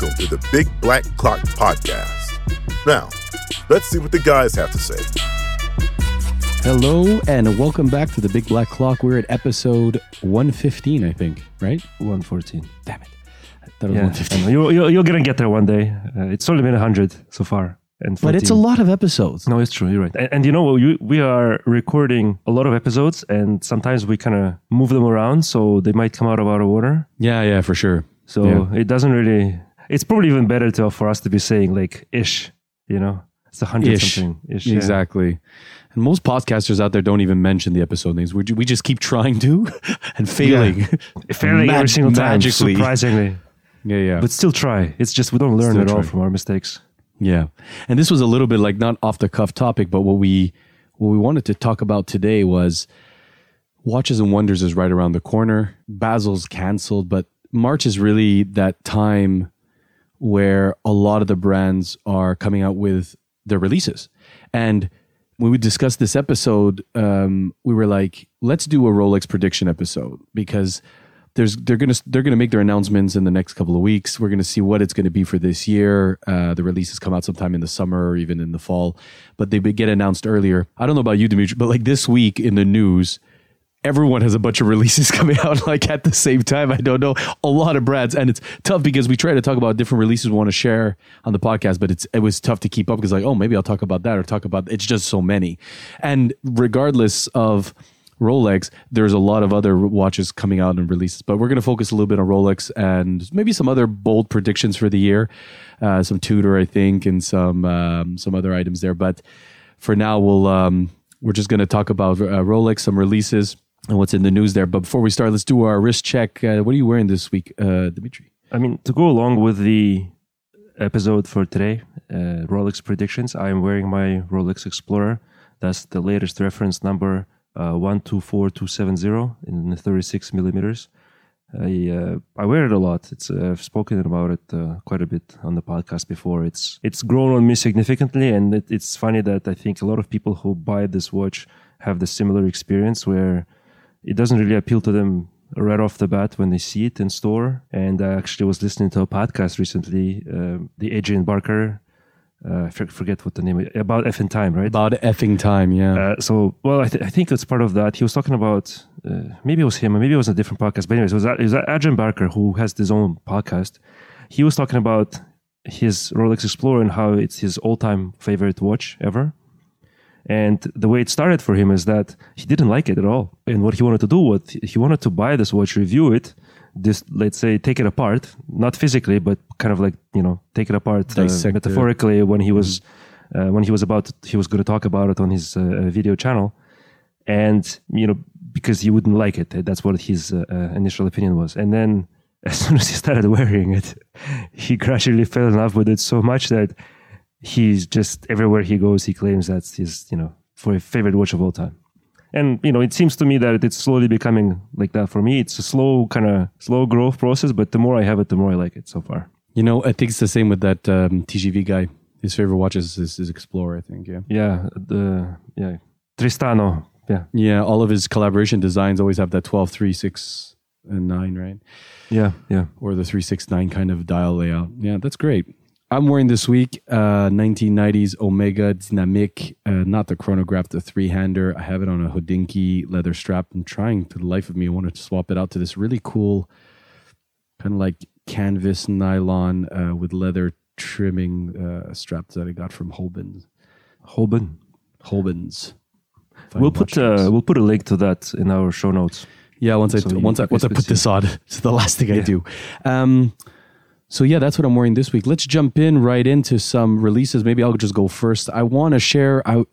welcome to the Big Black Clock Podcast. Now, let's see what the guys have to say. Hello and welcome back to the Big Black Clock. We're at episode 115, I think, right? 114. Damn it. I thought it was Yeah, 115. you, you, you're gonna get there one day. Uh, it's only been 100 so far. And But it's a lot of episodes. No, it's true. You're right. And, and you know, we, we are recording a lot of episodes, and sometimes we kind of move them around, so they might come out of out of order. Yeah, yeah, for sure. So Yeah. it doesn't really. It's probably even better to for us to be saying like ish. You know, it's a hundred Ish. something. Ish. yeah. Exactly. And most podcasters out there don't even mention the episode names. We, we just keep trying to and failing. Failing Mag- every single time, magically. surprisingly. yeah, yeah. But still try. It's just we don't learn Still at all from our mistakes. Yeah. And this was a little bit like not off the cuff topic, but what we what we wanted to talk about today was Watches and Wonders is right around the corner. Basel's canceled, but March is really that time where a lot of the brands are coming out with their releases. And when we discussed this episode, um, we were like, let's do a Rolex prediction episode because there's they're gonna they're gonna make their announcements in the next couple of weeks. We're gonna see what it's gonna be for this year. Uh, the releases come out sometime in the summer or even in the fall, but they get announced earlier. I don't know about you, Dimitri, but like this week in the news, everyone has a bunch of releases coming out like at the same time. I don't know. A lot of brands, and it's tough because we try to talk about different releases we want to share on the podcast, but it's it was tough to keep up because like oh maybe I'll talk about that or talk about it's just so many, and regardless of Rolex, there's a lot of other watches coming out and releases, but we're going to focus a little bit on Rolex and maybe some other bold predictions for the year, uh, some Tudor I think, and some um, some other items there, but for now we'll um, we're just going to talk about uh, Rolex, some releases, and what's in the news there. But before we start, let's do our wrist check. Uh, what are you wearing this week, uh, Dimitri? I mean, to go along with the episode for today, uh, Rolex predictions, I am wearing my Rolex Explorer. That's the latest reference number, uh, 124270 in the 36 millimeters. I uh, I wear it a lot. It's uh, I've spoken about it uh, quite a bit on the podcast before. It's it's grown on me significantly, and it, it's funny that I think a lot of people who buy this watch have the similar experience where it doesn't really appeal to them right off the bat when they see it in store. And I actually was listening to a podcast recently, uh, the Adrian Barker, uh, I forget what the name is, about effing time, right? About effing time, yeah. Uh, so, well, I, th- I think it's part of that. He was talking about uh, maybe it was him, or maybe it was a different podcast. But anyways, it was, it was Adrian Barker who has his own podcast. He was talking about his Rolex Explorer and how it's his all-time favorite watch ever. And the way it started for him is that he didn't like it at all. And what he wanted to do was he wanted to buy this watch, review it, this let's say take it apart, not physically, but kind of like you know take it apart uh, metaphorically when he was uh, when he was about to, he was going to talk about it on his uh, uh, video channel, and you know because he wouldn't like it. That's what his uh, uh, initial opinion was. And then as soon as he started wearing it, he gradually fell in love with it so much that he's just everywhere he goes, he claims that's his you know for a favorite watch of all time. And you know, it seems to me that it's slowly becoming like that for me. It's a slow kind of slow growth process, but the more I have it, the more I like it so far. you know, I think it's the same with that um, TGV guy. His favorite watch is his, his Explorer, I think, yeah. Yeah, the yeah Tristano. Yeah, Yeah, all of his collaboration designs always have that 12, 3, 6, and 9, right? yeah, yeah. or the 369 kind of dial layout. Yeah, that's great. I'm wearing this week uh, 1990s Omega Dynamic, uh, not the chronograph, the three hander. I have it on a Hodinkee leather strap. I'm trying to the life of me. I want to swap it out to this really cool, kind of like canvas nylon uh, with leather trimming uh, straps that I got from Holbens. Holben. Holbens. Fine We'll put uh, we'll put a link to that in our show notes. Yeah, once I So you- once I once I put this on, it's the last thing I do. Um, so yeah, that's what I'm wearing this week. Let's jump in right into some releases. Maybe I'll just go first. I want to share. I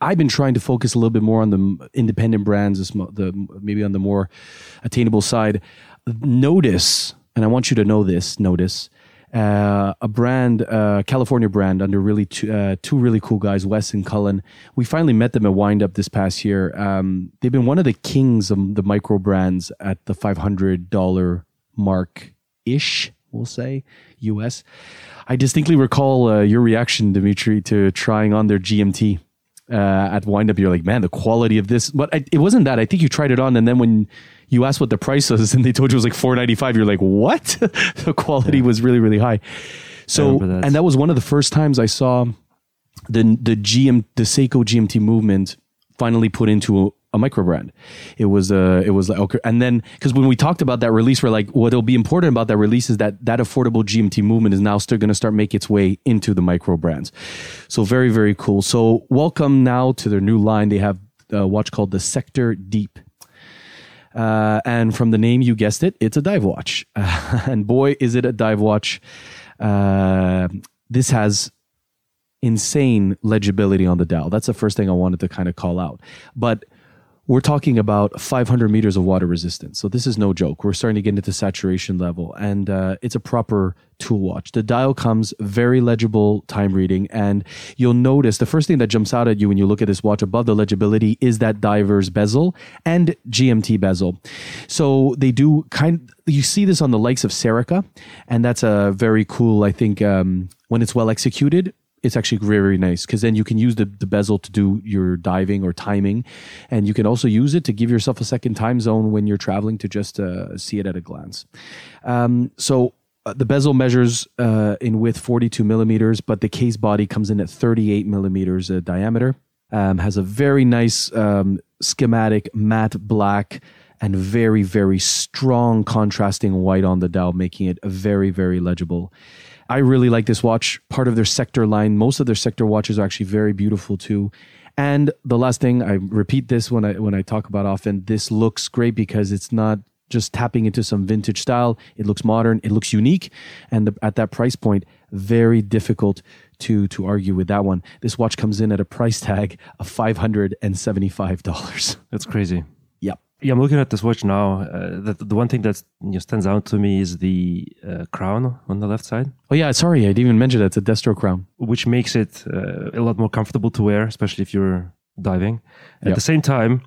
I've been trying to focus a little bit more on the independent brands, the, maybe on the more attainable side. Nodus, and I want you to know this. Nodus. Uh, a brand, uh, California brand, under really two, uh, two really cool guys, Wes and Cullen. We finally met them at Wind Up this past year. Um, they've been one of the kings of the micro brands at the five hundred dollar mark ish. We'll say US. I distinctly recall uh, your reaction, Dimitri, to trying on their GMT uh, at Wind Up. You're like, man, the quality of this. But I, it wasn't that. I think you tried it on, and then when you asked what the price was, and they told you it was like four ninety five. You're like, what? the quality was really really high. So, that. and that was one of the first times I saw the the GM the Seiko GMT movement finally put into a, a micro brand. It was uh it was like okay, and then because when we talked about that release, we're like, what'll be important about that release is that that affordable GMT movement is now still going to start make its way into the micro brands. So very very cool. So welcome now to their new line. They have a watch called the Sector Deep. Uh, and from the name, you guessed it, it's a dive watch. and boy, is it a dive watch. Uh, this has insane legibility on the dial. That's the first thing I wanted to kind of call out. But we're talking about 500 meters of water resistance. So this is no joke. We're starting to get into saturation level, and uh, it's a proper tool watch. The dial comes very legible time reading, and you'll notice the first thing that jumps out at you when you look at this watch above the legibility is that diver's bezel and GMT bezel. So they do kind. You see this on the likes of Serica, and that's a very cool. I think um, when it's well executed, it's actually very, nice because then you can use the, the bezel to do your diving or timing. And you can also use it to give yourself a second time zone when you're traveling to just uh, see it at a glance. Um, so uh, the bezel measures uh, in width 42 millimeters, but the case body comes in at 38 millimeters uh, diameter. Um, has a very nice um, schematic matte black and very, very strong contrasting white on the dial, making it very, very legible. I really like this watch. Part of their sector line. Most of their sector watches are actually very beautiful too. And the last thing I repeat this when I when I talk about often, this looks great because it's not just tapping into some vintage style. It looks modern. It looks unique, and the, at that price point, very difficult to to argue with that one. This watch comes in at a price tag of five hundred and seventy five dollars. That's crazy. Yep. Yeah, I'm looking at this watch now. Uh, the, the one thing that you know, stands out to me is the uh, crown on the left side, Oh yeah, sorry, I didn't even mention that. It's a Destro crown. which makes it uh, a lot more comfortable to wear, especially if you're diving. At Yeah. the same time,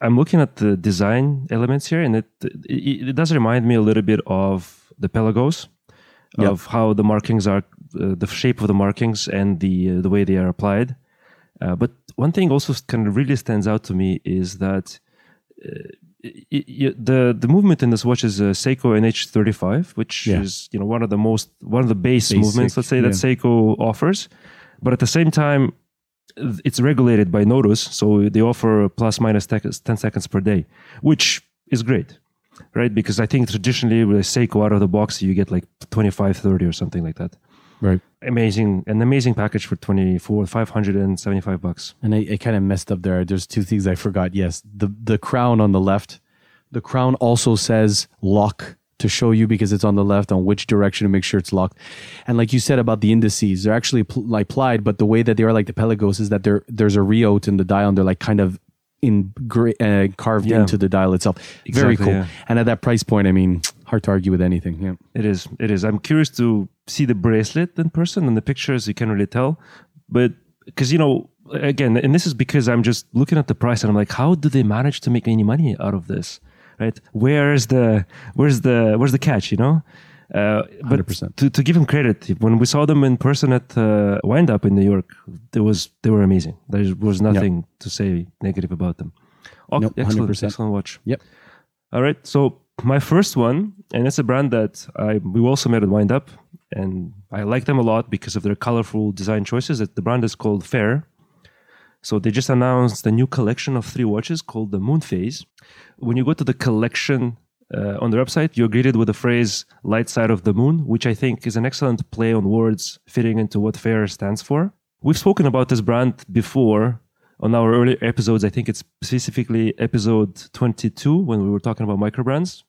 I'm looking at the design elements here, and it it, it does remind me a little bit of the Pelagos, Yeah. of how the markings are, uh, the shape of the markings, and the uh, the way they are applied. Uh, but one thing also kind of really stands out to me is that Uh, the the movement in this watch is a Seiko NH35, which Yeah. is you know one of the most one of the base Basic, movements, let's say that yeah. Seiko offers. But at the same time, it's regulated by Nodus, so they offer plus 10 seconds per day, which is great, right? Because I think traditionally with a Seiko out of the box, you get like 25, 30 or something like that. Right. Amazing, an amazing package for 24, 575 bucks. And I, I kind of messed up there. There's two things I forgot. Yes, the the crown on the left. The crown also says lock to show you because it's on the left on which direction to make sure it's locked. And like you said about the indices, they're actually pl- like plied, but the way that they are like the Pelagos is that there there's a riote in the dial and they're like kind of in gra- uh, carved Yeah. into the dial itself. Exactly, Very cool. yeah. And at that price point, I mean, hard to argue with anything. Yeah. It is. It is. I'm curious to see the bracelet in person. In the pictures, you can't really tell, but because you know, again, and this is because I'm just looking at the price and I'm like, how do they manage to make any money out of this? Right? Where's the where's the where's the catch? You know. Uh, but 100%. to, to give them credit, when we saw them in person at uh, Wind Up in New York, there was they were amazing. There was nothing to say negative about them. Oh, Nope, excellent, 100%. excellent watch. Yep. All right. So my first one, and it's a brand that I we also met at Wind Up, and I like them a lot because of their colorful design choices. The brand is called Farer. So they just announced a new collection of three watches called the Moon Phase. When you go to the collection uh, on their website, you're greeted with the phrase "light side of the moon," which I think is an excellent play on words, fitting into what Farer stands for. We've spoken about this brand before on our earlier episodes. I think it's specifically episode 22 when we were talking about microbrands.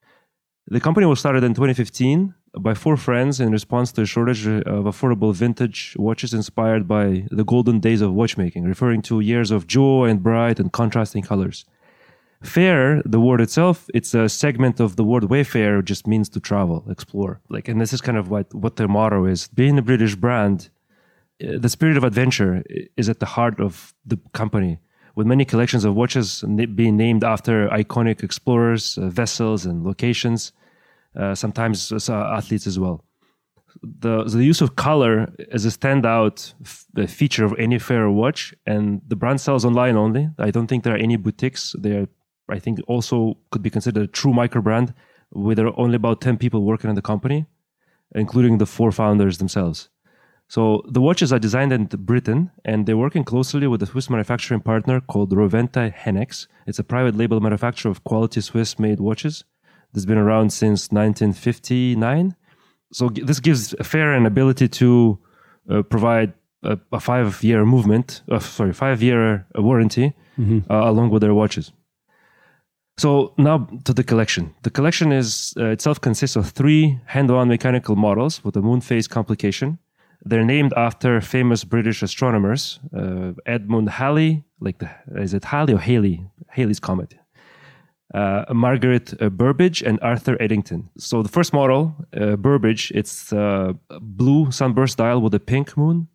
The company was started in 2015 by four friends in response to a shortage of affordable vintage watches inspired by the golden days of watchmaking, referring to years of joy and bright and contrasting colors. Farer, the word itself, it's a segment of the word wayfarer, just means to travel, explore. Like, and this is kind of what what their motto is. Being a British brand, uh, the spirit of adventure is at the heart of the company, with many collections of watches being named after iconic explorers, uh, vessels, and locations. Uh, sometimes uh, athletes as well. The the use of color is a standout f- uh, feature of any Farer watch, and the brand sells online only. I don't think there are any boutiques. They are I think also could be considered a true micro brand with only about 10 people working in the company, including the four founders themselves. So the watches are designed in Britain and they're working closely with a Swiss manufacturing partner called Roventa-Henex. It's a private label manufacturer of quality Swiss made watches that's been around since 1959. So this gives a Farer an ability to uh, provide a, a five year movement, uh, sorry, five year warranty mm-hmm. uh, along with their watches. So now to the collection. The collection is uh, itself consists of three hand-on mechanical models with a moon phase complication. They're named after famous British astronomers, uh, Edmund Halley, like the, is it Halley or Haley? Halley's comet. Uh, Margaret uh, Burbidge and Arthur Eddington. So the first model, uh, Burbidge, it's a blue sunburst dial with a pink moon.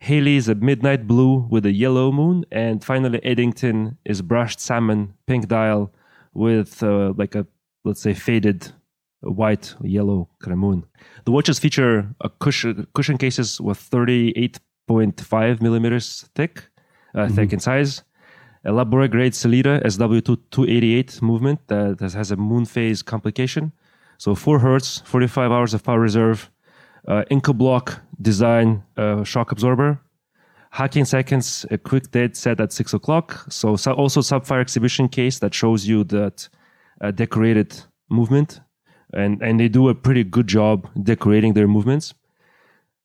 Halley is a midnight blue with a yellow moon, and finally Eddington is brushed salmon pink dial with uh, like a let's say faded white yellow kind of moon. The watches feature a cushion cushion cases with 38.5 millimeters thick, uh, mm-hmm. thick in size. A Labora grade Sellita SW288 movement that has a moon phase complication. So 4 hertz, 45 hours of power reserve, uh, Incabloc design uh, shock absorber, hacking seconds, a quick dead set at six o'clock. So, so also sapphire exhibition case that shows you that uh, decorated movement, and and they do a pretty good job decorating their movements.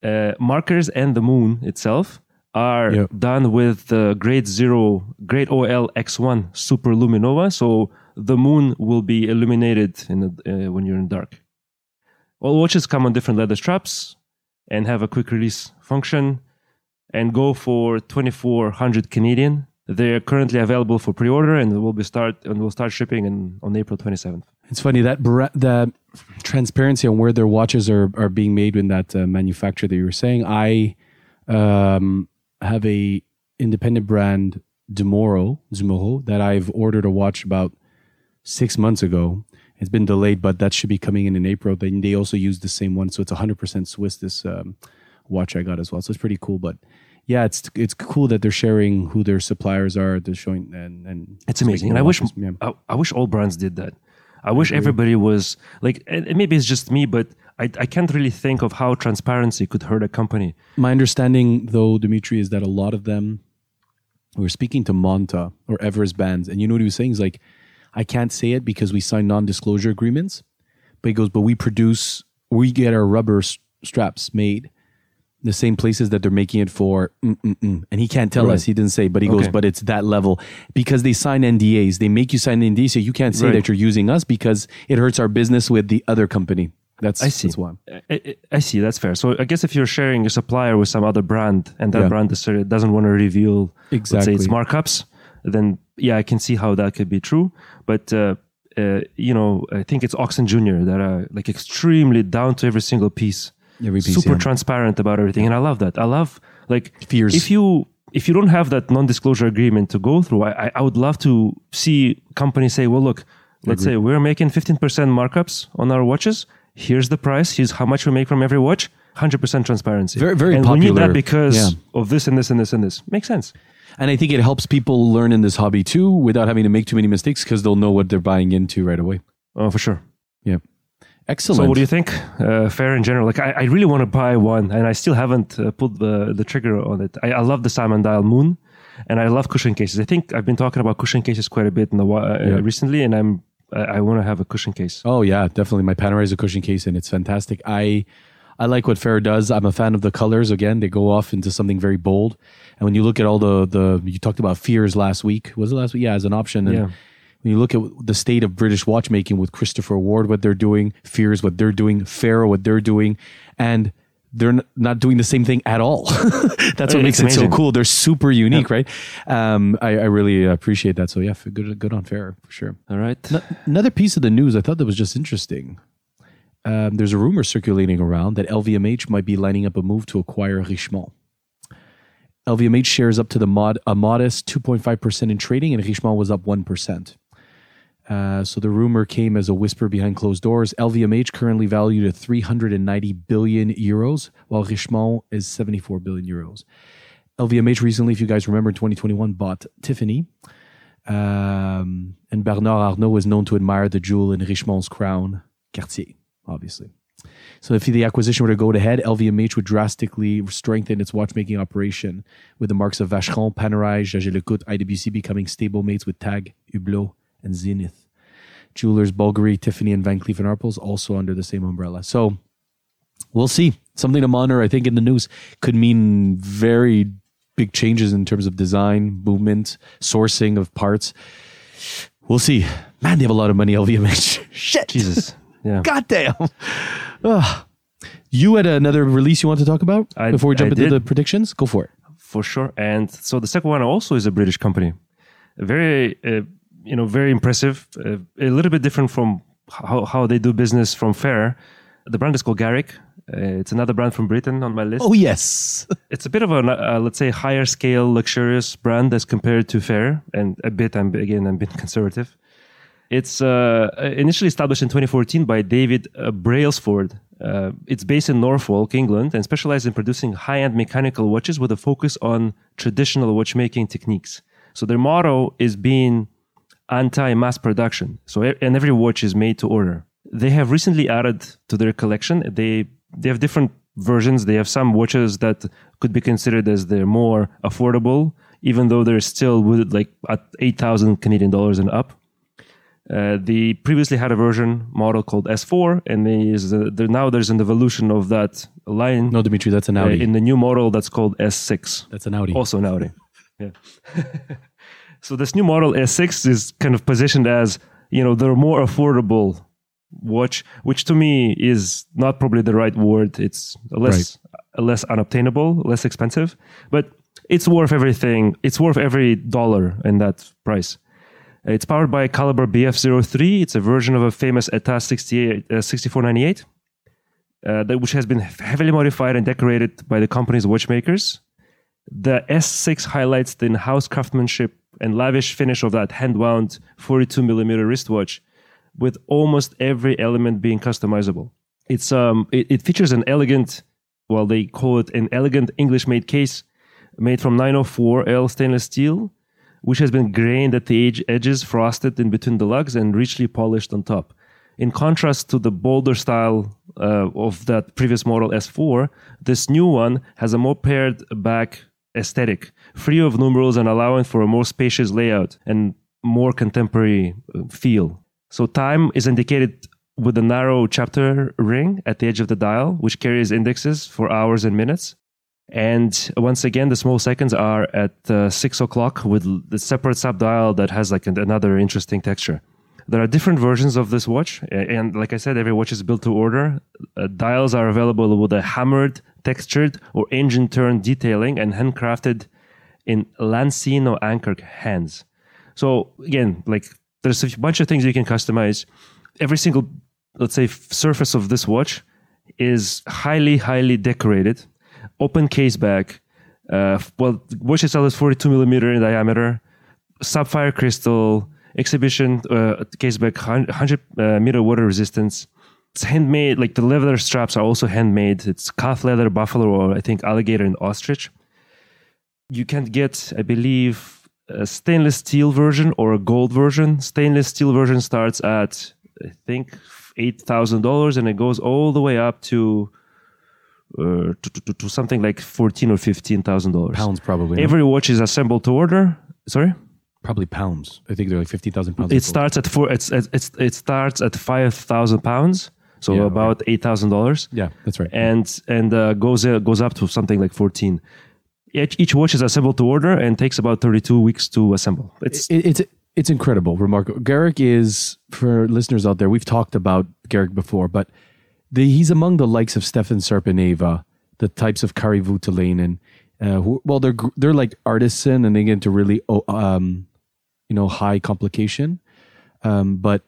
Uh, markers and the moon itself are yep. done with the grade zero, grade OL X1 super luminova. So the moon will be illuminated in the, uh, when you're in dark. All watches come on different leather straps and have a quick release function and go for 2400 Canadian. They're currently available for pre-order and will be start and will start shipping in, on April 27th. It's funny that the transparency on where their watches are are being made in that uh, manufacturer that you were saying. I um, have a independent brand Demoro Zumoro that I've ordered a watch about six months ago. It's been delayed, but that should be coming in in April. Then they also use the same one, so it's 100% Swiss. This um, watch I got as well. So it's pretty cool. But yeah, it's it's cool that they're sharing who their suppliers are. They're showing and and it's amazing. And I wish yeah. I, I, wish all brands did that. I wish mm-hmm. everybody was like. And maybe it's just me, but I, I can't really think of how transparency could hurt a company. My understanding, though, Dimitri, is that a lot of them were speaking to Monta or Everest bands, and you know what he was saying? He's like, I can't say it because we signed non-disclosure agreements. But he goes, but we produce, we get our rubber straps made the same places that they're making it for. Mm-mm-mm. And he can't tell right. us. He didn't say, but he okay. goes, but it's that level because they sign NDAs. They make you sign NDAs, so you can't say right. that you're using us because it hurts our business with the other company. That's I see. That's why. I, I, see. That's fair. So I guess if you're sharing a supplier with some other brand and that yeah. brand doesn't want to reveal exactly its markups, then yeah, I can see how that could be true. But uh, uh, you know, I think it's Ochs und Junior that are like extremely down to every single piece Super yeah. transparent about everything, and I love that. I love like fears. If you if you don't have that non-disclosure agreement to go through, I, I would love to see companies say, well, look, let's say we're making 15% markups on our watches. Here's the price. Here's how much we make from every watch. 100% transparency. Very, very and popular. we need that because yeah. of this and this and this and this. Makes sense. And I think it helps people learn in this hobby too without having to make too many mistakes because they'll know what they're buying into right away. Oh, for sure. Yeah. Excellent. So, what do you think? Uh, Farer in general. Like, I, I, really want to buy one, and I still haven't uh, pulled the the trigger on it. I, I, love the Simon Dial Moon, and I love cushion cases. I think I've been talking about cushion cases quite a bit in the uh, yeah. recently, and I'm I, I want to have a cushion case. Oh yeah, definitely. My Panerai is a cushion case, and it's fantastic. I I like what Farer does. I'm a fan of the colors. Again, they go off into something very bold. And when you look at all the the you talked about fears last week, was it last week? Yeah, as an option. And yeah when you look at the state of British watchmaking with Christopher Ward, what they're doing, Fears, what they're doing, Farer, what they're doing, and they're not doing the same thing at all. That's what makes it so cool. They're super unique, yeah. right? Um, I, I, really appreciate that. So yeah, good, good on Farer for sure. All right. another piece of the news I thought that was just interesting. Um, there's a rumor circulating around that LVMH might be lining up a move to acquire Richemont. LVMH shares up to the mod a modest 2.5% in trading, and Richemont was up 1%. Uh, so the rumor came as a whisper behind closed doors. LVMH currently valued at 390 billion euros, while Richemont is 74 billion euros. LVMH recently, if you guys remember, in 2021 bought Tiffany. Um, and Bernard Arnault is known to admire the jewel in Richemont's crown, Cartier, obviously. So if the acquisition were to go ahead, LVMH would drastically strengthen its watchmaking operation with the marks of Vacheron, Panerai, Jaeger-LeCoultre, IWC becoming stable mates with Tag, Hublot, and Zenith. Jewelers Bulgari, Tiffany, and Van Cleef & Arpels also under the same umbrella. So we'll see. Something to monitor, I think, in the news could mean very big changes in terms of design, movement, sourcing of parts. We'll see. Man, they have a lot of money, LVMH. Shit. Jesus. Yeah. God damn. Ugh. You had another release you want to talk about I- before we jump I into did. the predictions? Go for it. for sure. And so the second one also is a British company, very uh, you know very impressive, uh, a little bit different from how how they do business from Farer. The brand is called Garrick. Uh, it's another brand from Britain on my list. Oh, yes. It's a bit of a uh, let's say higher scale luxurious brand as compared to Farer, and a bit I'm again I'm being conservative. It's uh, initially established in 2014 by David uh, Brailsford. Uh, it's based in Norfolk, England, and specialized in producing high-end mechanical watches with a focus on traditional watchmaking techniques. So their motto is being anti-mass production. So and every watch is made to order. They have recently added to their collection. They they have different versions. They have some watches that could be considered as they're more affordable, even though they're still with like at eight thousand Canadian dollars and up. Uh, they previously had a version model called S4, and there is there, now there's an evolution of that line No, Dimitri, that's an uh, Audi. in the new model that's called S6 that's an Audi. also an Audi. Yeah. so this new model S6 is kind of positioned as you know the more affordable watch, which to me is not probably the right word. It's less less unobtainable, less expensive, but it's worth everything. It's worth every dollar in that price. It's powered by Caliber BF03. It's a version of a famous ETA 68, uh, 6498, uh, that, which has been heavily modified and decorated by the company's watchmakers. The S6 highlights the in-house craftsmanship and lavish finish of that hand-wound 42 millimeter wristwatch, with almost every element being customizable. It's um, it, it features an elegant, well, they call it an elegant English-made case, made from 904L stainless steel, which has been grained at the edge, edges, frosted in between the lugs, and richly polished on top. In contrast to the bolder style uh, of that previous model S4, this new one has a more pared back aesthetic, free of numerals and allowing for a more spacious layout and more contemporary uh, feel. So time is indicated with a narrow chapter ring at the edge of the dial, which carries indexes for hours and minutes. And once again, the small seconds are at uh, six o'clock with the separate sub dial that has like an, another interesting texture. There are different versions of this watch, and like I said, every watch is built to order. Uh, dials are available with a hammered, textured, or engine turned detailing and handcrafted in Lancino anchor hands. So again, like there's a bunch of things you can customize. Every single, let's say, surface of this watch is highly, highly decorated. Open case back. Uh, well, watch itself is 42 millimeter in diameter. Sapphire crystal exhibition uh, case back, 100 uh, meter water resistance. It's handmade. Like the leather straps are also handmade. It's calf leather, buffalo, or I think alligator and ostrich you can get, I believe, a stainless steel version or a gold version. Stainless steel version starts at, I think, eight thousand dollars, and it goes all the way up to uh, to, to, to something like fourteen or fifteen thousand dollars. Pounds, probably. no? Every watch is assembled to order. Sorry, probably pounds. I think they're like 50,000 pounds. it starts at four. It's it's, it starts at five thousand pounds, so Yeah, about eight thousand dollars. Yeah, that's right. and and uh, goes uh, goes up to something like 14 each, each watch is assembled to order and takes about 32 weeks to assemble it's It, it's it's incredible, remarkable. Garrick is for listeners out there. We've talked about Garrick before, but the, he's among the likes of Stefan Sarpaneva, the types of Kari Voutilainen, uh, who well they're they're like artisan and they get into really oh, um, you know high complication. Um, but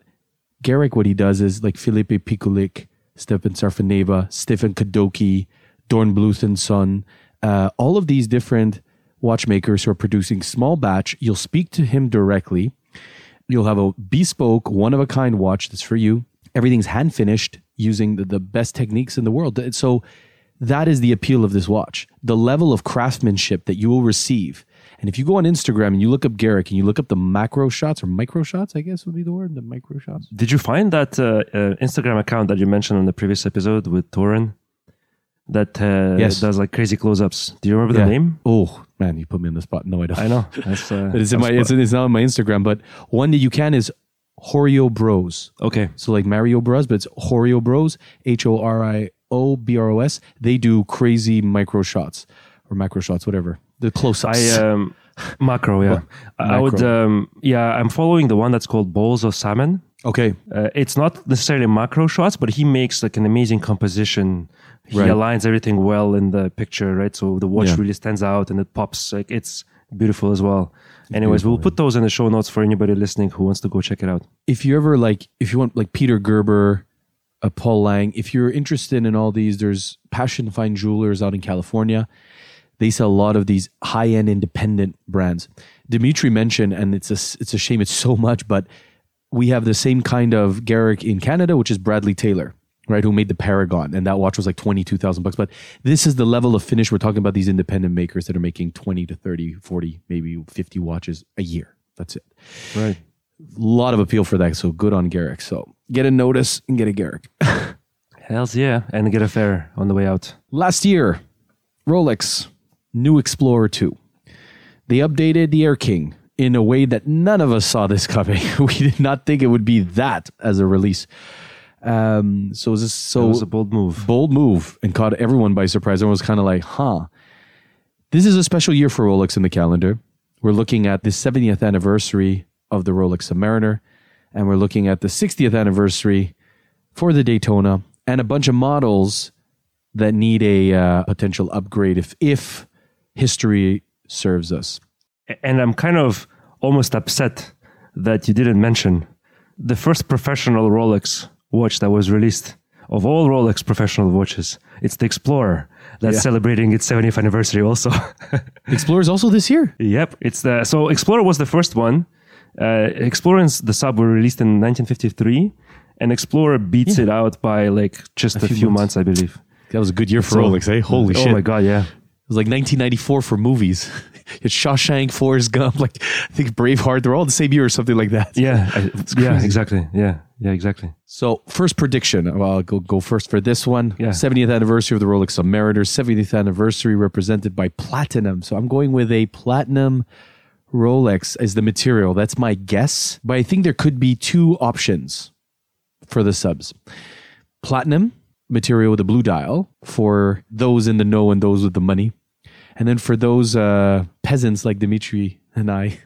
Garrick, what he does is like Felipe Pikullik, Stefan Sarpaneva, Stefan Kudoke, Dornbluth and Son, uh, all of these different watchmakers who are producing small batch. You'll speak to him directly. You'll have a bespoke, one of a kind watch that's for you. Everything's hand finished using the, the best techniques in the world. So that is the appeal of this watch. The level of craftsmanship that you will receive And if you go on Instagram and you look up Garrick and you look up the macro shots or micro shots, I guess would be the word, the micro shots. Did you find that uh, uh, Instagram account that you mentioned in the previous episode with Torin? That uh, Yes. does like crazy close-ups. Do you remember Yeah. the name? Oh man, you put me on the spot. No, I don't. I know. That's, uh, It's in my. It's, it's not on my Instagram, but one that you can is Horio Bros. okay. So like Mario Bros, but it's Horio Bros. H O R I O B R O S. They do crazy micro shots or macro shots, whatever. The close ups. I um, macro, yeah. I would, um, yeah. I'm following the one that's called Bowls of Salmon. okay. Uh, it's not necessarily macro shots, but he makes like an amazing composition. He Right. aligns everything well in the picture, right? So the watch Yeah. really stands out and it pops. Like it's beautiful as well. Anyways, we'll put those in the show notes for anybody listening who wants to go check it out. if you ever like if you want like Peter Gerber, uh, Paul Lang, if you're interested in all these, there's Passion Fine Jewelers out in California. They sell a lot of these high end independent brands. Dimitri mentioned, and it's a it's a shame it's so much, but we have the same kind of Garrick in Canada, which is Bradley Taylor, right? Who made the Paragon, and that watch was like twenty two thousand bucks. But this is the level of finish we're talking about. These independent makers that are making twenty to 30, 40, maybe fifty watches a year. That's it Right. A lot of appeal for that. So good on Garrick. So get a Nodus and get a Garrick. Hells yeah. And get a Farer on the way out. Last year, Rolex, new Explorer 2. They updated the Air King in a way that none of us saw this coming. we did not think it would be that as a release. Um, so it was just It so was a bold move. bold move and caught everyone by surprise. Everyone was kind of like, huh. This is a special year for Rolex in the calendar. We're looking at the 70th anniversary of the Rolex Submariner, and we're looking at the 60th anniversary for the Daytona, and a bunch of models that need a uh, potential upgrade if if history serves us. And I'm kind of almost upset that you didn't mention the first professional Rolex watch that was released of all Rolex professional watches. It's the Explorer that's Yeah. celebrating its 70th anniversary also. Explorers also this year. yep. It's the, so Explorer was the first one. Uh, Explorer and the Sub were released in 1953 and Explorer beats it out by like just a, few few, months. months. I believe. That was a good year for So- Rolex, eh? Holy oh shit! Oh my God. Yeah. It was like 1994 for movies. it's Shawshank, Forrest Gump, like I think Braveheart. They're all the same year or something like that. Yeah. I- yeah, exactly. Yeah. Yeah, exactly. So first prediction. Well, I'll go go first for this one. Yeah. 70th anniversary of the Rolex Submariner. 70th anniversary represented by platinum. So I'm going with a platinum Rolex as the material. That's my guess. But I think there could be two options for the subs. Platinum material with a blue dial for those in the know and those with the money. And then for those uh, peasants like Dimitri and I,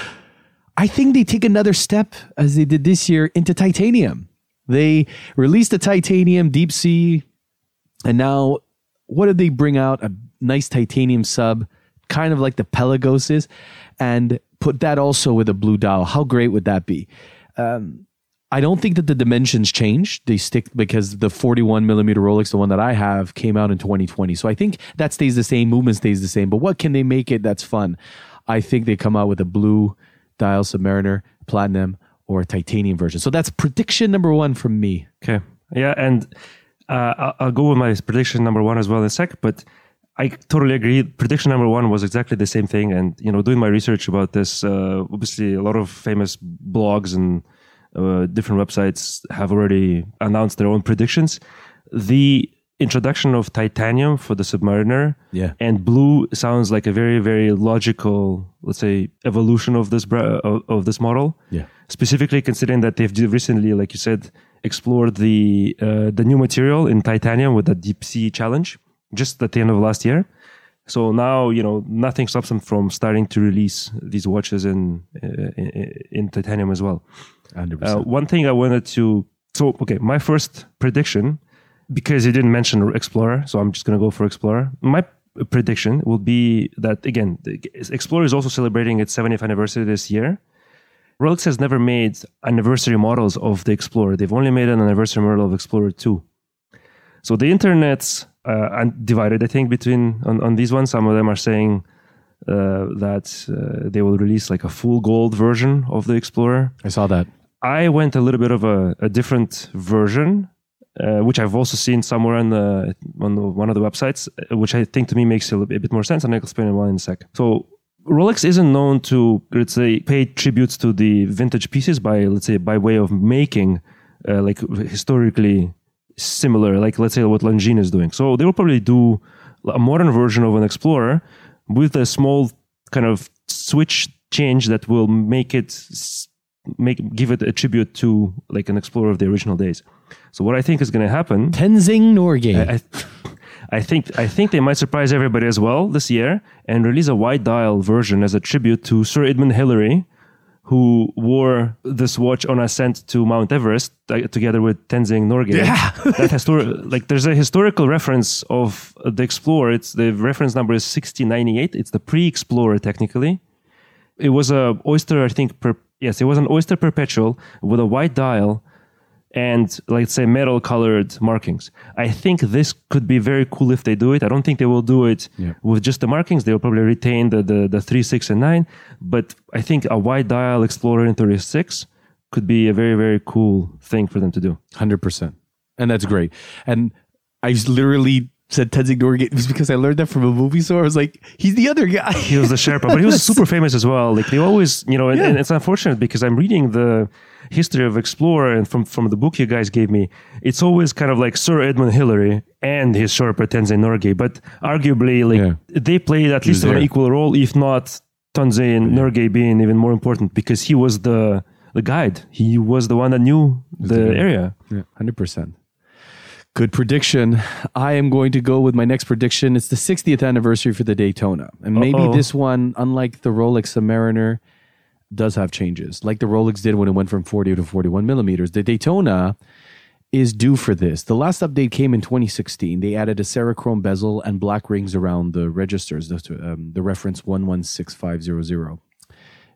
I think they take another step as they did this year into titanium. They released the titanium deep sea, and now what did they bring out? A nice titanium sub, kind of like the Pelagos is, and put that also with a blue dial. How great would that be? Um, I don't think that the dimensions change. They stick because the 41 millimeter Rolex, the one that I have, came out in 2020. So I think that stays the same. Movement stays the same. But what can they make it that's fun? I think they come out with a blue dial Submariner, platinum, or titanium version. So that's prediction number one from me. Okay. Yeah, and uh, I'll, go with my prediction number one as well in a sec. But I totally agree. Prediction number one was exactly the same thing. And you know, doing my research about this, uh, obviously a lot of famous blogs and uh, different websites have already announced their own predictions. The introduction of titanium for the Submariner Yeah. and blue sounds like a very very logical let's say evolution of this bra- of, of this model Yeah. specifically considering that they've recently like you said explored the uh, the new material in titanium with the deep sea challenge just at the end of last year so now you know nothing stops them from starting to release these watches in uh, in, in titanium as well 100%. uh, one thing I wanted to so okay, my first prediction because you didn't mention Explorer, so I'm just gonna go for Explorer. My prediction will be that again, Explorer is also celebrating its 70th anniversary this year. Rolex has never made anniversary models of the Explorer. They've only made an anniversary model of Explorer 2. So the internet's uh, un- divided, I think, between on, on these ones. Some of them are saying uh, that uh, they will release like a full gold version of the Explorer. I saw that. I went a little bit of a, a different version, uh, which I've also seen somewhere on the on the, one of the websites, uh, which I think to me makes a, a bit more sense, and I'll explain it why in a sec. So Rolex isn't known to, let's say, pay tributes to the vintage pieces by, let's say, by way of making uh, like historically similar, like let's say what Longines is doing. So they will probably do a modern version of an Explorer with a small kind of switch change that will make it make give it a tribute to like an Explorer of the original days. So what I think is going to happen, Tenzing Norgay. I, I think I think they might surprise everybody as well this year and release a wide dial version as a tribute to Sir Edmund Hillary, who wore this watch on ascent to Mount Everest uh, together with Tenzing Norgay. Yeah. that histori- like there's a historical reference of the Explorer. It's the reference number is 6098. It's the pre-Explorer technically. It was a Oyster, I think. Per- yes, it was an Oyster Perpetual with a white dial and let's say metal colored markings. I think this could be very cool if they do it. I don't think they will do it Yeah. with just the markings. They'll probably retain the, the, the 3, 6, and 9. But I think a wide dial Explorer in 36 could be a very, very cool thing for them to do. Hundred percent, and that's great. And I literally said Tenzing Norgay it was because I learned that from a movie. So I was like, he's the other guy. He was the Sherpa, but he was super famous as well. Like they always, you know, and, Yeah. and it's unfortunate because I'm reading the history of Explorer and from, from the book you guys gave me, it's always kind of like Sir Edmund Hillary and his Sherpa Tenzing Norgay. But arguably, like Yeah. they played at least an equal role, if not Tenzing Norgay being even more important because he was the the guide. He was the one that knew the the area. Yeah, hundred percent. Good prediction. I am going to go with my next prediction. It's the 60th anniversary for the Daytona, and maybe Uh-oh. this one, unlike the Rolex Submariner, does have changes, like the Rolex did when it went from 40 to 41 millimeters. The Daytona is due for this. The last update came in 2016. They added a Cerachrome bezel and black rings around the registers. The, um, the reference 116500.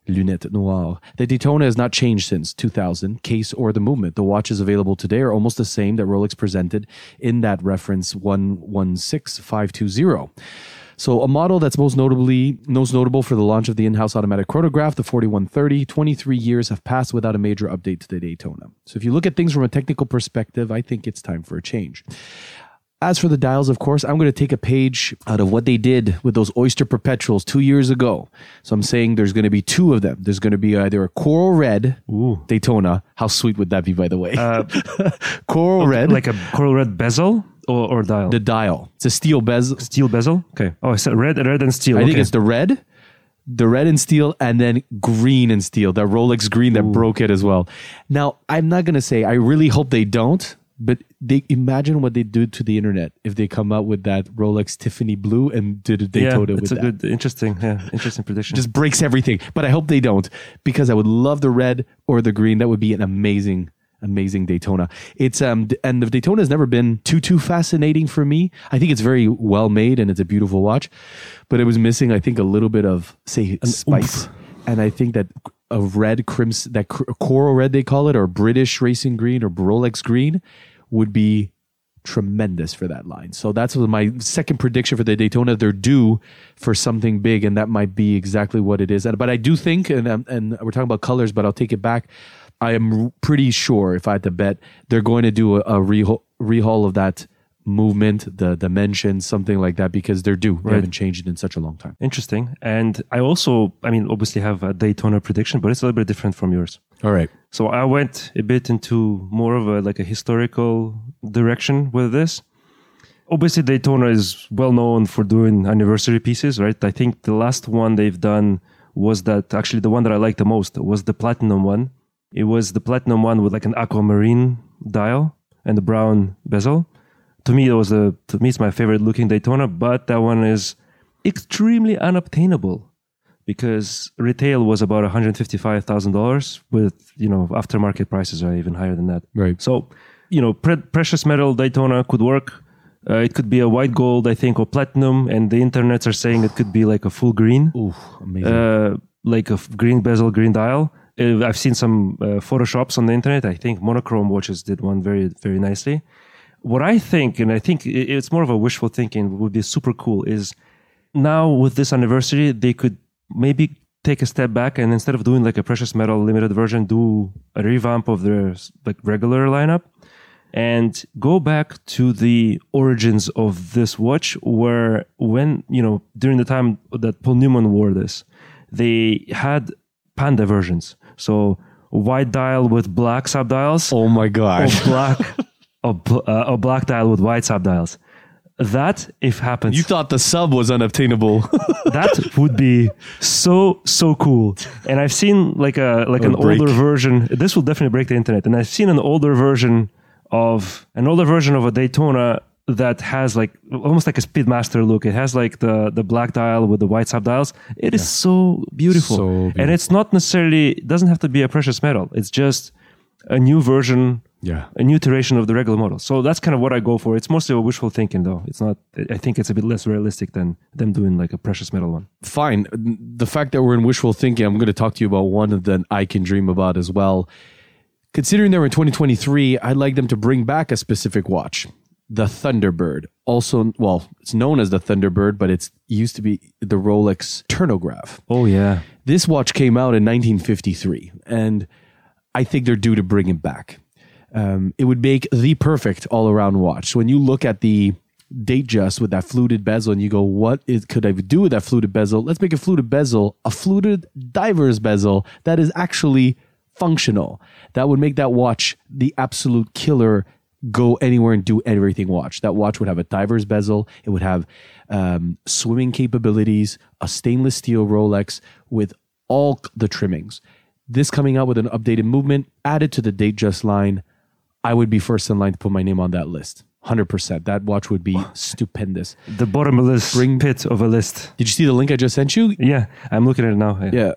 Lunette Noire. The Daytona has not changed since 2000, case or the movement. The watches available today are almost the same that Rolex presented in that reference 116520. So a model that's most notably most notable for the launch of the in-house automatic chronograph, the 4130, 23 years have passed without a major update to the Daytona. So if you look at things from a technical perspective, I think it's time for a change. As for the dials, of course, I'm going to take a page out of what they did with those Oyster Perpetuals two years ago. So I'm saying there's going to be two of them. There's going to be either a coral red Ooh. Daytona. How sweet would that be, by the way? Uh, coral oh, red, Like a coral red bezel or, or dial? the dial. It's a steel bezel. steel bezel? Okay. Oh, I said red, red and steel. I think it's the red, the red and steel, and then green and steel. That Rolex green that broke it as well. Now, I'm not gonna say I really hope they don't, but they imagine what they do to the internet if they come out with that Rolex Tiffany blue and did a Daytona yeah, with it's a that. good, interesting, yeah, interesting prediction. Just breaks everything. But I hope they don't because I would love the red or the green. That would be an amazing, amazing Daytona. It's um and the Daytona has never been too too fascinating for me. I think it's very well made and it's a beautiful watch, but it was missing I think a little bit of say spice. And I think that a red crimson that cr- coral red they call it or British racing green or Rolex green would be tremendous for that line. So that's my second prediction for the Daytona. They're due for something big, and that might be exactly what it is. But I do think, and um, and we're talking about colors, but I'll take it back. I am pretty sure, if I had to bet, they're going to do a, a rehaul, rehaul of that movement, the dimension, something like that, because they're due. They haven't changed it in such a long time. Interesting. And I also, I mean, obviously have a Daytona prediction, but it's a little bit different from yours. All right. So I went a bit into more of a like a historical direction with this. Obviously, Daytona is well known for doing anniversary pieces, right? I think the last one they've done was that actually the one that I liked the most was the platinum one. It was the platinum one with like an aquamarine dial and the brown bezel. To me, it was a to me it's my favorite looking Daytona, but that one is extremely unobtainable because retail was about one hundred fifty five thousand dollars. With you know aftermarket prices are even higher than that. Right. So you know pre- precious metal Daytona could work. Uh, it could be a white gold, I think, or platinum, and the internets are saying it could be like a full green, Ooh, amazing. uh, like a f- green bezel, green dial. Uh, I've seen some uh, photoshops on the internet. I think monochrome watches did one very, very nicely. What I think, and I think it's more of a wishful thinking, would be super cool is now with this anniversary, they could maybe take a step back and instead of doing like a precious metal limited version, do a revamp of their like regular lineup and go back to the origins of this watch where when you know during the time that paul newman wore this they had panda versions. So white dial with black subdials, Oh my god. black, or, uh, or black dial with white subdials. That, if happens, You thought the sub was unobtainable. that would be so so cool. And I've seen like a like an break. older version. This will definitely break the internet. And I've seen an older version of an older version of a Daytona that has like almost like a Speedmaster look. It has like the the black dial with the white sub subdials. It is so beautiful. So And it's not necessarily it doesn't have to be a precious metal. It's just a new version yeah. a new iteration of the regular model. So that's kind of what I go for. It's mostly a wishful thinking, though. It's not. I think it's a bit less realistic than them doing like a precious metal one. Fine. The fact that we're in wishful thinking, I'm going to talk to you about one that I can dream about as well. Considering they're in 2023, I'd like them to bring back a specific watch, the Thunderbird. Also, well, it's known as the Thunderbird, but it's used to be the Rolex Turnograph. Oh yeah, This watch came out in 1953, and I think they're due to bring it back. Um, it would make the perfect all around watch. When you look at the Datejust with that fluted bezel and you go, what is, could I do with that fluted bezel? Let's make a fluted bezel, a fluted diver's bezel that is actually functional. That would make that watch the absolute killer go anywhere and do everything watch. That watch would have a diver's bezel. It would have um, swimming capabilities, a stainless steel Rolex with all the trimmings. This coming out with an updated movement added to the Datejust line. I would be first in line to put my name on that list. 100%. That watch would be stupendous. the bottomless Bring- pit of a list. Did you see the link I just sent you? Yeah, I'm looking at it now. Yeah.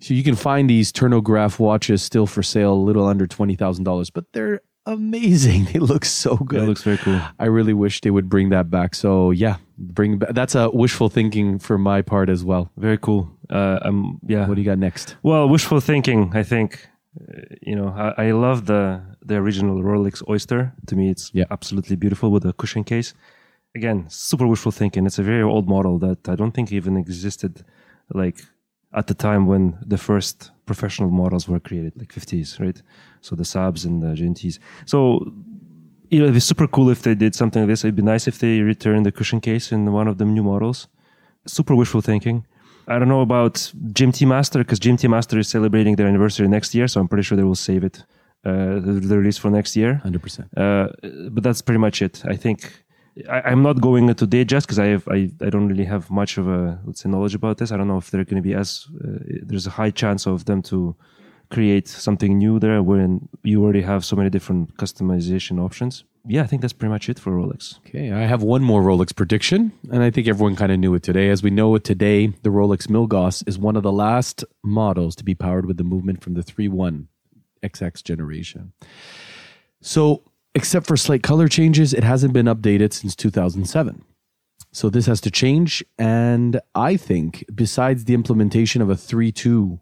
So you can find these Turnograph watches still for sale, a little under $20,000, but they're amazing. They look so good. it looks very cool. I really wish they would bring that back. So yeah, bring back. That's a wishful thinking for my part as well. Very cool. Uh, um, yeah. What do you got next? Well, wishful thinking. I think Uh, you know. I, I love the the original Rolex Oyster. To me, it's Yeah. absolutely beautiful with a cushion case. Again, super wishful thinking. It's a very old model that I don't think even existed, like at the time when the first professional models were created, like 50s, right? So the Subs and the GMTs. So you know, it'd be super cool if they did something like this. It'd be nice if they returned the cushion case in one of the new models. Super wishful thinking. I don't know about GMT Master because GMT Master is celebrating their anniversary next year, so I'm pretty sure they will save it, uh, the, release for next year. 100%. Uh, but that's pretty much it. I think I, I'm not going into Datejust because I have I, I don't really have much of a let's say knowledge about this. I don't know if they're going to be as uh, there's a high chance of them to create something new there when you already have so many different customization options. Yeah, I think that's pretty much it for Rolex. Okay, I have one more Rolex prediction, and I think everyone kind of knew it today. As we know it today, the Rolex Milgauss is one of the last models to be powered with the movement from the 3.1 XX generation. So, except for slight color changes, it hasn't been updated since 2007. So, this has to change, and I think besides the implementation of a 3.2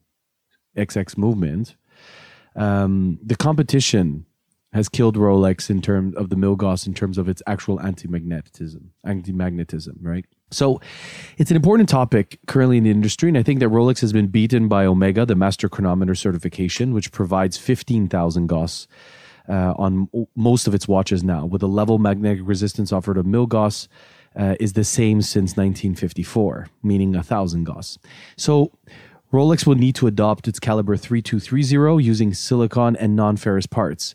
XX movement, um, the competition has killed Rolex in terms of the Milgauss in terms of its actual anti-magnetism, anti-magnetism, right? So it's an important topic currently in the industry, and I think that Rolex has been beaten by Omega, the master chronometer certification, which provides 15,000 Gauss uh, on most of its watches now, with the level magnetic resistance offered of Milgauss uh, is the same since 1954, meaning 1,000 Gauss. So Rolex will need to adopt its caliber 3230 using silicon and non-ferrous parts.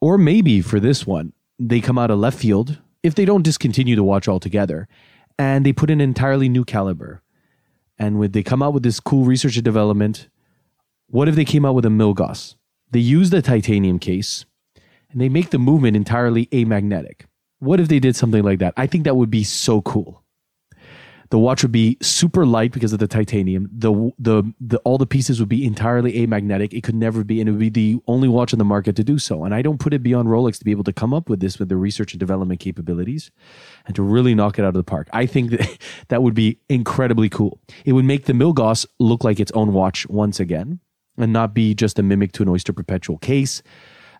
Or maybe for this one, they come out of left field if they don't discontinue the watch altogether and they put an entirely new caliber. And when they come out with this cool research and development, what if they came out with a Milgauss? They use the titanium case and they make the movement entirely amagnetic. What if they did something like that? I think that would be so cool. The watch would be super light because of the titanium. The, the the all the pieces would be entirely amagnetic. It could never be, and it would be the only watch on the market to do so. And I don't put it beyond Rolex to be able to come up with this with the research and development capabilities, and to really knock it out of the park. I think that that would be incredibly cool. It would make the Milgauss look like its own watch once again, and not be just a mimic to an Oyster Perpetual case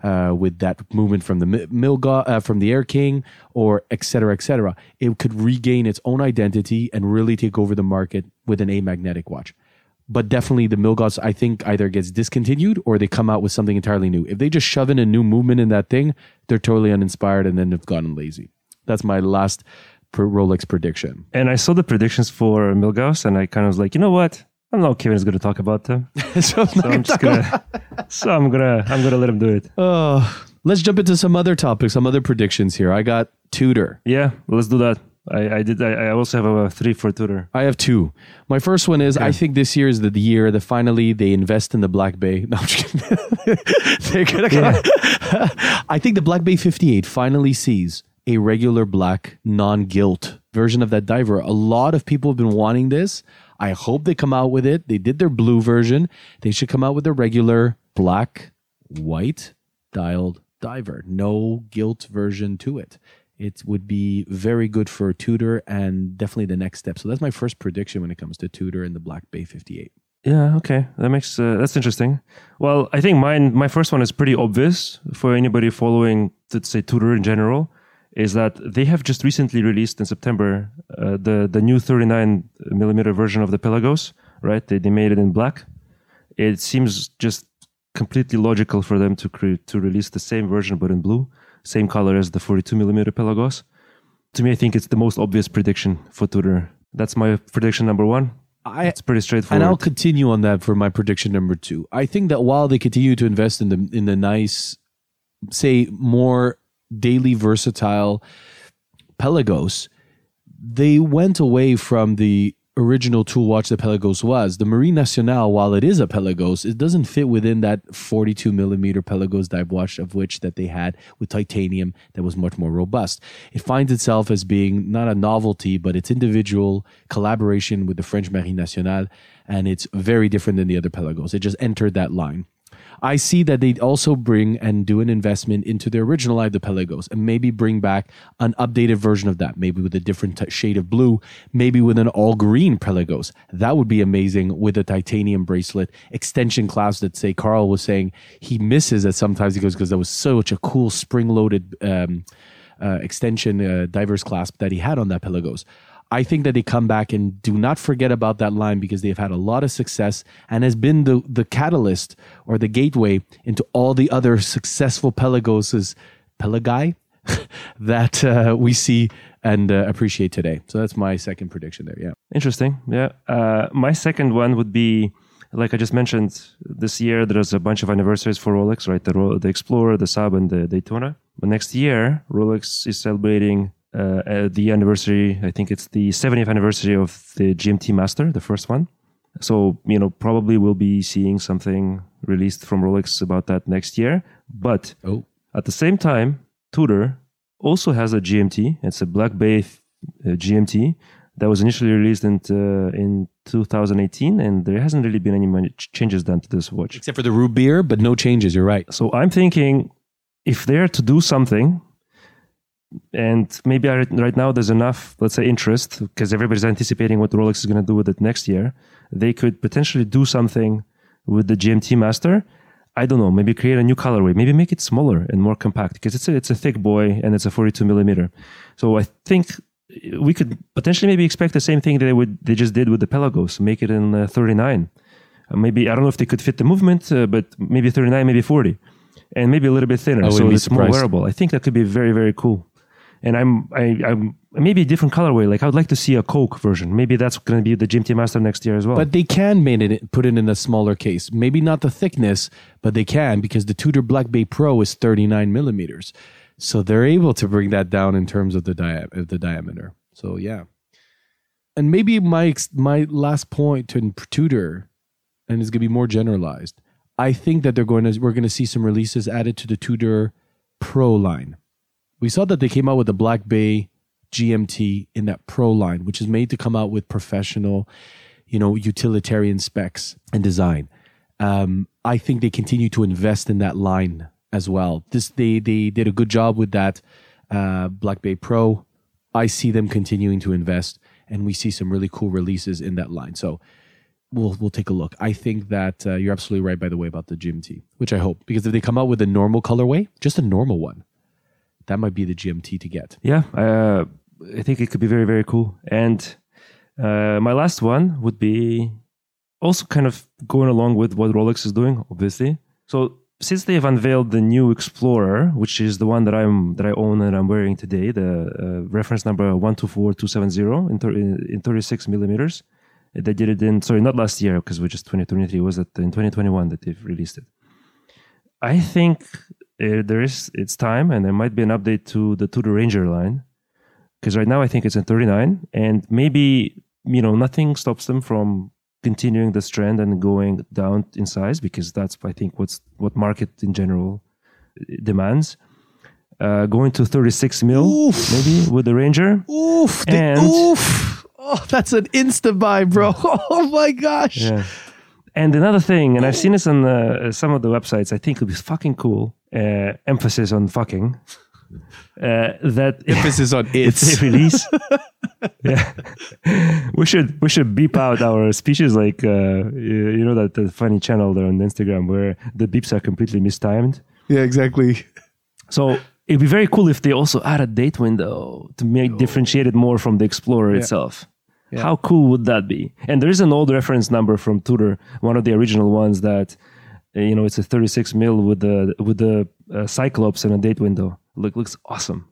uh, with that movement from the Milga, uh, from the Air King, or et cetera, et cetera. It could regain its own identity and really take over the market with an amagnetic watch. But definitely the Milgauss, I think, either gets discontinued or they come out with something entirely new. If they just shove in a new movement in that thing, they're totally uninspired and then they've gotten lazy. That's my last Rolex prediction. And I saw the predictions for Milgauss, and I kind of was like, you know what? I don't know Kevin's going to talk about them, so, so I'm just gonna. so I'm gonna. I'm gonna let him do it. Oh, let's jump into some other topics, some other predictions here. I got Tudor. Yeah, let's do that. I, I did. I, I also have a three for Tudor. I have two. My first one is I think this year is the, the year that finally they invest in the Black Bay. No, I'm just kidding. They're gonna. I think the Black Bay 58 finally sees a regular black non-gilt version of that diver. A lot of people have been wanting this. I hope they come out with it. They did their blue version. They should come out with a regular black, white dialed diver. No gilt version to it. It would be very good for Tudor and definitely the next step. So that's my first prediction when it comes to Tudor and the Black Bay 58. Yeah, okay, that makes uh, that's interesting. Well, I think mine, my first one is pretty obvious for anybody following, let's say, Tudor in general, is that they have just recently released in September uh, the the new 39 millimeter version of the Pelagos. Right, they they made it in black. It seems just completely logical for them to cre- to release the same version but in blue, same color as the 42 millimeter Pelagos. To me, I think it's the most obvious prediction for Tudor. That's my prediction number one. I, It's pretty straightforward. and I'll continue on that for my prediction number two. I think that while they continue to invest in the in the nice, say more daily versatile Pelagos, they went away from the original tool watch that Pelagos was. The Marine Nationale, while it is a Pelagos, it doesn't fit within that 42 millimeter Pelagos dive watch of which that they had with titanium that was much more robust. It finds itself as being not a novelty, but its individual collaboration with the French Marine Nationale, and it's very different than the other Pelagos. It just entered that line. I see that they also bring and do an investment into the original line, the Pelagos, and maybe bring back an updated version of that, maybe with a different t- shade of blue, maybe with an all green Pelagos. That would be amazing with a titanium bracelet extension clasp that, say, Carl was saying he misses at sometimes he goes because that was such a cool spring loaded um, uh, extension uh, diver's clasp that he had on that Pelagos. I think that they come back and do not forget about that line because they've had a lot of success and has been the, the catalyst or the gateway into all the other successful Pelagoses, Pelagai, that uh, we see and uh, appreciate today. So that's my second prediction there. Yeah. Interesting. Yeah. Uh, my second one would be, like I just mentioned, this year there's a bunch of anniversaries for Rolex, right? The, the Explorer, the Sub, and the Daytona. But next year, Rolex is celebrating uh, the anniversary. I think it's the 70th anniversary of the GMT Master, the first one. So, you know, probably we'll be seeing something released from Rolex about that next year. But Oh. at the same time, Tudor also has a GMT. It's a Black Bay uh, GMT that was initially released in, uh, in 2018, and there hasn't really been any changes done to this watch. Except for the root beer, but no changes. You're right. So I'm thinking if they're to do something, and maybe right now there's enough, let's say, interest because everybody's anticipating what Rolex is going to do with it next year, they could potentially do something with the GMT Master. I don't know, maybe create a new colorway, maybe make it smaller and more compact because it's a, it's a thick boy and it's a 42 millimeter. So I think we could potentially maybe expect the same thing that they would they just did with the Pelagos, make it in uh, 39. Uh, maybe I don't know if they could fit the movement, uh, but maybe 39, maybe 40, and maybe a little bit thinner, so it's more wearable. I think that could be very very cool. And I'm I, I'm maybe a different colorway. Like I would like to see a Coke version. Maybe that's going to be the GMT Master next year as well. But they can made it, put it in a smaller case. Maybe not the thickness, but they can because the Tudor Black Bay Pro is 39 millimeters. So they're able to bring that down in terms of the, dia- the diameter. So yeah. And maybe my my last point to Tudor, and it's gonna be more generalized. I think that they're going to we're going to see some releases added to the Tudor Pro line. We saw that they came out with the Black Bay GMT in that Pro line, which is made to come out with professional, you know, utilitarian specs and design. Um, I think they continue to invest in that line as well. This they they did a good job with that uh, Black Bay Pro. I see them continuing to invest, and we see some really cool releases in that line. So we'll we'll take a look. I think that uh, you're absolutely right, by the way, about the GMT, which I hope because if they come out with a normal colorway, just a normal one, that might be the GMT to get. yeah, uh, I think it could be very very cool. And uh, my last one would be also kind of going along with what Rolex is doing, obviously. So since they have unveiled the new Explorer, which is the one that I'm that I own and I'm wearing today, the uh, reference number one two four two seven zero in, in thirty six millimeters, They did it in sorry, not last year because we're just 2023. Was it in 2021 that they've released it? I think there is it's time, and there might be an update to the Tudor Ranger line because right now I think it's in 39, and maybe you know nothing stops them from continuing this trend and going down in size because that's I think what's what market in general demands. Uh, going to 36 mil Oof. maybe with the Ranger. Oof. the- And- oof. Oh, that's an insta buy, bro. Oh my gosh. Yeah. And another thing, and I've seen this on uh, some of the websites, I think it would be fucking cool. Uh, emphasis on fucking. Uh, that Emphasis on it's it's. a release. yeah, we should we should beep out our speeches like uh, you you know that the funny channel there on Instagram where the beeps are completely mistimed. Yeah, exactly. So it'd be very cool if they also add a date window to make differentiate it more from the Explorer itself. Yeah. How cool would that be? And there is an old reference number from Tudor, one of the original ones that uh, you know it's a 36 mil with the with the uh, Cyclops and a date window. Look, looks awesome.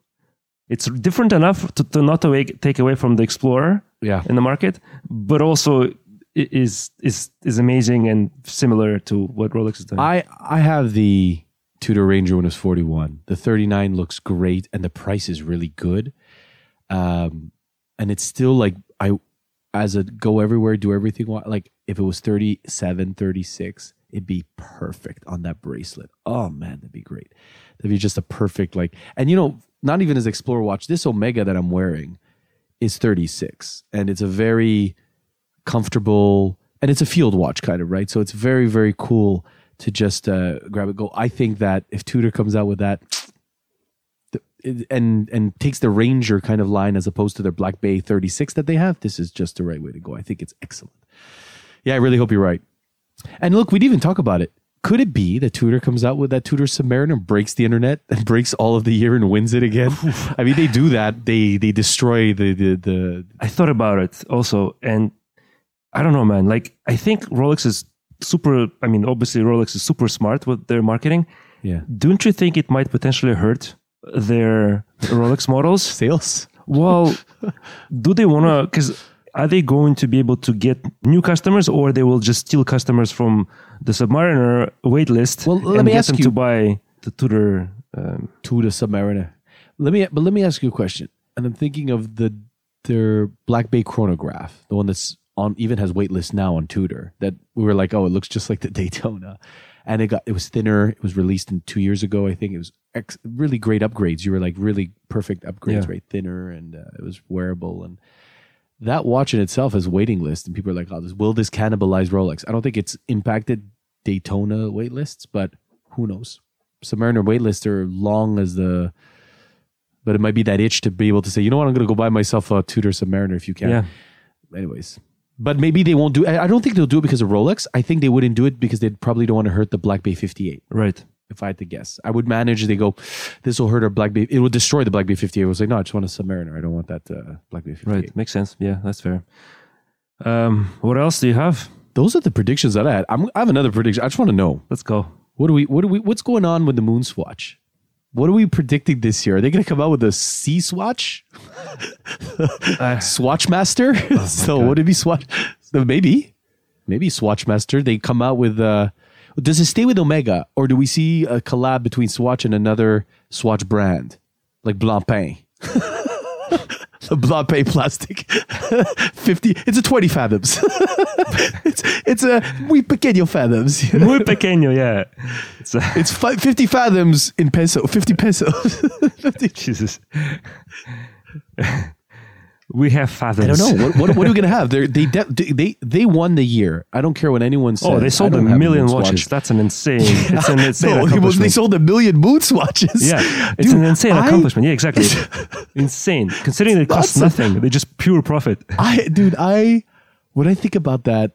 It's different enough to, to not to take- away from the Explorer Yeah. in the market, but also is is is amazing and similar to what Rolex is doing. I I have the Tudor Ranger when it was 41. The 39 looks great and the price is really good. Um and it's still like I as a go everywhere, do everything like if it was 37, 36, it'd be perfect on that bracelet. Oh man, that'd be great. That'd be just a perfect like and you know, not even as Explorer watch, this Omega that I'm wearing is 36 and it's a very comfortable and it's a field watch kind of right? So it's very very cool to just uh, grab it go. I think that if tudor comes out with that and and takes the ranger kind of line as opposed to their black bay 36 that they have this is just the right way to go. I think it's excellent. Yeah i really hope you're right and look we'd even talk about it could it be that Tudor comes out with that Tudor Submariner, breaks the internet, and breaks all of the year and wins it again? I mean, they do that. They they destroy the the, the I thought about it also, and I don't know, man. Like, I think Rolex is super. I mean, obviously, Rolex is super smart with their marketing. yeah Don't you think it might potentially hurt their Rolex models? sales. Well, do they want to? Because are they going to be able to get new customers, or they will just steal customers from the Submariner waitlist Well, let and me get ask them you- to buy the Tudor? Um, the Submariner. Let me, but let me ask you a question. And I'm thinking of the their Black Bay chronograph, the one that's on even has waitlist now on Tudor. That we were like, oh, it looks just like the Daytona, and it got it was thinner. It was released in two years ago, I think. It was ex, really great upgrades. You were like really perfect upgrades, Yeah. right? Thinner and uh, it was wearable and. That watch in itself has waiting list, and people are like, "Oh, this, will this cannibalize Rolex?" I don't think it's impacted Daytona wait lists, but who knows? Submariner wait lists are long as the, but it might be that itch to be able to say, you know what, I'm going to go buy myself a Tudor Submariner if you can. yeah, Anyways, but maybe they won't do. I I don't think they'll do it because of Rolex. I think they wouldn't do it because they probably don't want to hurt the Black Bay 58. right. If I had to guess, I would manage. They go, this will hurt our Black Bay. It will destroy the Black Bay 58. I was like, no, I just want a Submariner. I don't want that uh, Black Bay 58. Right, makes sense. Yeah, that's fair. Um, what else do you have? Those are the predictions that I had. I'm, I have another prediction. I just want to know Let's go. what do we what do we what's going on with the Moon Swatch? What are we predicting this year? Are they going to come out with a Sea Swatch? Uh, Swatchmaster? so would it be Swatch? Maybe, maybe Swatchmaster. They come out with. Uh, does it stay with Omega, or do we see a collab between Swatch and another Swatch brand, like Blancpain? the Blancpain plastic, fifty. It's a twenty fathoms. it's it's a muy pequeño fathoms. you know? Muy pequeño, yeah. It's uh, It's fi- 50 fathoms in peso, 50 pesos. 50. Jesus. We have fathoms. I don't know. What, what, what are we going to have? They're, they, de- they, they won the year. I don't care what anyone says. Oh, they sold a million moon watches. That's an insane. It's an insane no, accomplishment. they sold a million moon swatches. yeah, it's Dude, an insane I- accomplishment. Yeah, exactly. insane. Considering they cost nuts. nothing, They're just pure profit. I, dude, I, when I think about that,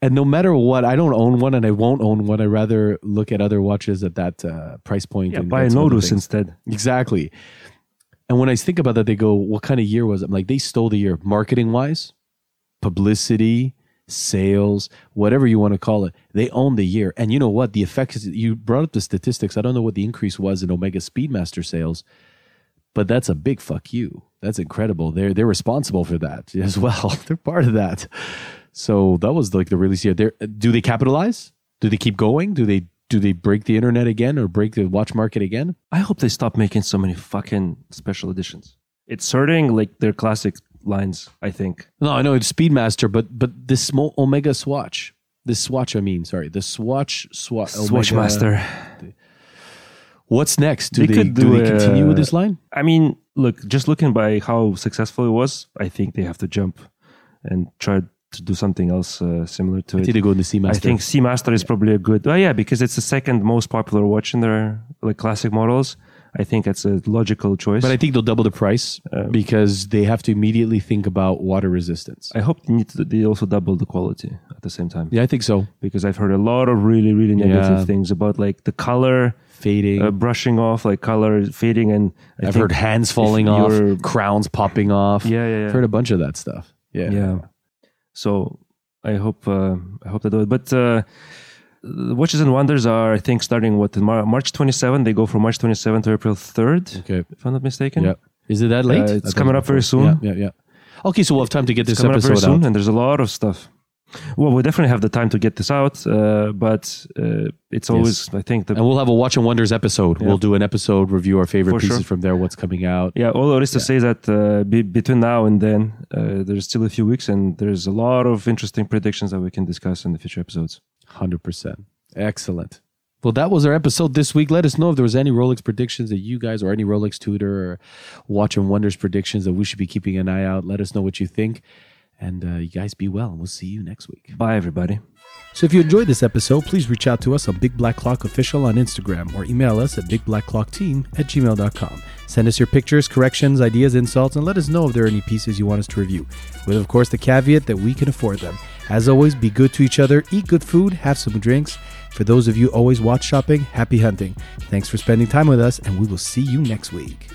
and no matter what, I don't own one and I won't own one. I rather look at other watches at that uh, price point. Yeah, and buy a Nodus instead. Exactly. And when I think about that, they go, "What kind of year was it?" I'm like, they stole the year, marketing wise, publicity, sales, whatever you want to call it. They own the year. And you know what? The effect is you brought up the statistics. I don't know what the increase was in Omega Speedmaster sales, but that's a big fuck you. That's incredible. They're they're responsible for that as well. they're part of that. So that was like the release year. There, do they capitalize? Do they keep going? Do they do they break the internet again or break the watch market again? I hope they stop making so many fucking special editions. It's hurting like their classic lines. I think. No, I know it's Speedmaster, but but this small Omega Swatch, this Swatch, I mean, sorry, the Swatch Swatch Swatchmaster. What's next? Do They they, do do they continue with this line? I mean, look, just looking by how successful it was, I think they have to jump and try to do something else uh, similar to I it. go Seamaster. I think Seamaster is probably a good. Oh yeah, because it's the second most popular watch in their like classic models. I think that's a logical choice. but I think they'll double the price Uh, because they have to immediately think about water resistance. I hope they, need to, they also double the quality at the same time. yeah, I think so. Because I've heard a lot of really really negative Yeah. things about like the color Fading. uh, brushing off, like color fading, and I I've heard hands falling off, crowns popping off. Yeah, yeah, yeah. I've heard a bunch of that stuff. Yeah. yeah. So I hope uh, I hope they do it. But uh, the Watches and Wonders are, I think, starting what Mar- March 27. They go from March 27 to April 3rd, Okay. if I'm not mistaken. Yeah. Is it that late? Uh, it's coming up very soon. Yeah, yeah, yeah. Okay, so we'll have time to get It's this coming up very episode soon, out. and there's a lot of stuff. Well, we definitely have the time to get this out, uh, but uh, it's always, I think, the And we'll have a Watch and Wonders episode. Yeah. We'll do an episode, review our favorite For pieces sure. from there, what's coming out. Yeah, all there is to say that uh, be, between now and then, uh, there's still a few weeks, and there's a lot of interesting predictions that we can discuss in the future episodes. 100%. Excellent. Well, that was our episode this week. Let us know if there was any Rolex predictions that you guys or any Rolex Tudor or Watch and Wonders predictions that we should be keeping an eye out. Let us know what you think. And uh, you guys be well, and we'll see you next week. Bye, everybody. So if you enjoyed this episode, please reach out to us on Big Black Clock Official on Instagram or email us at bigblackclockteam at gmail.com. Send us your pictures, corrections, ideas, insults, and let us know if there are any pieces you want us to review. With, of course, the caveat that we can afford them. As always, be good to each other, eat good food, have some drinks. For those of you always watch shopping, happy hunting. Thanks for spending time with us, and we will see you next week.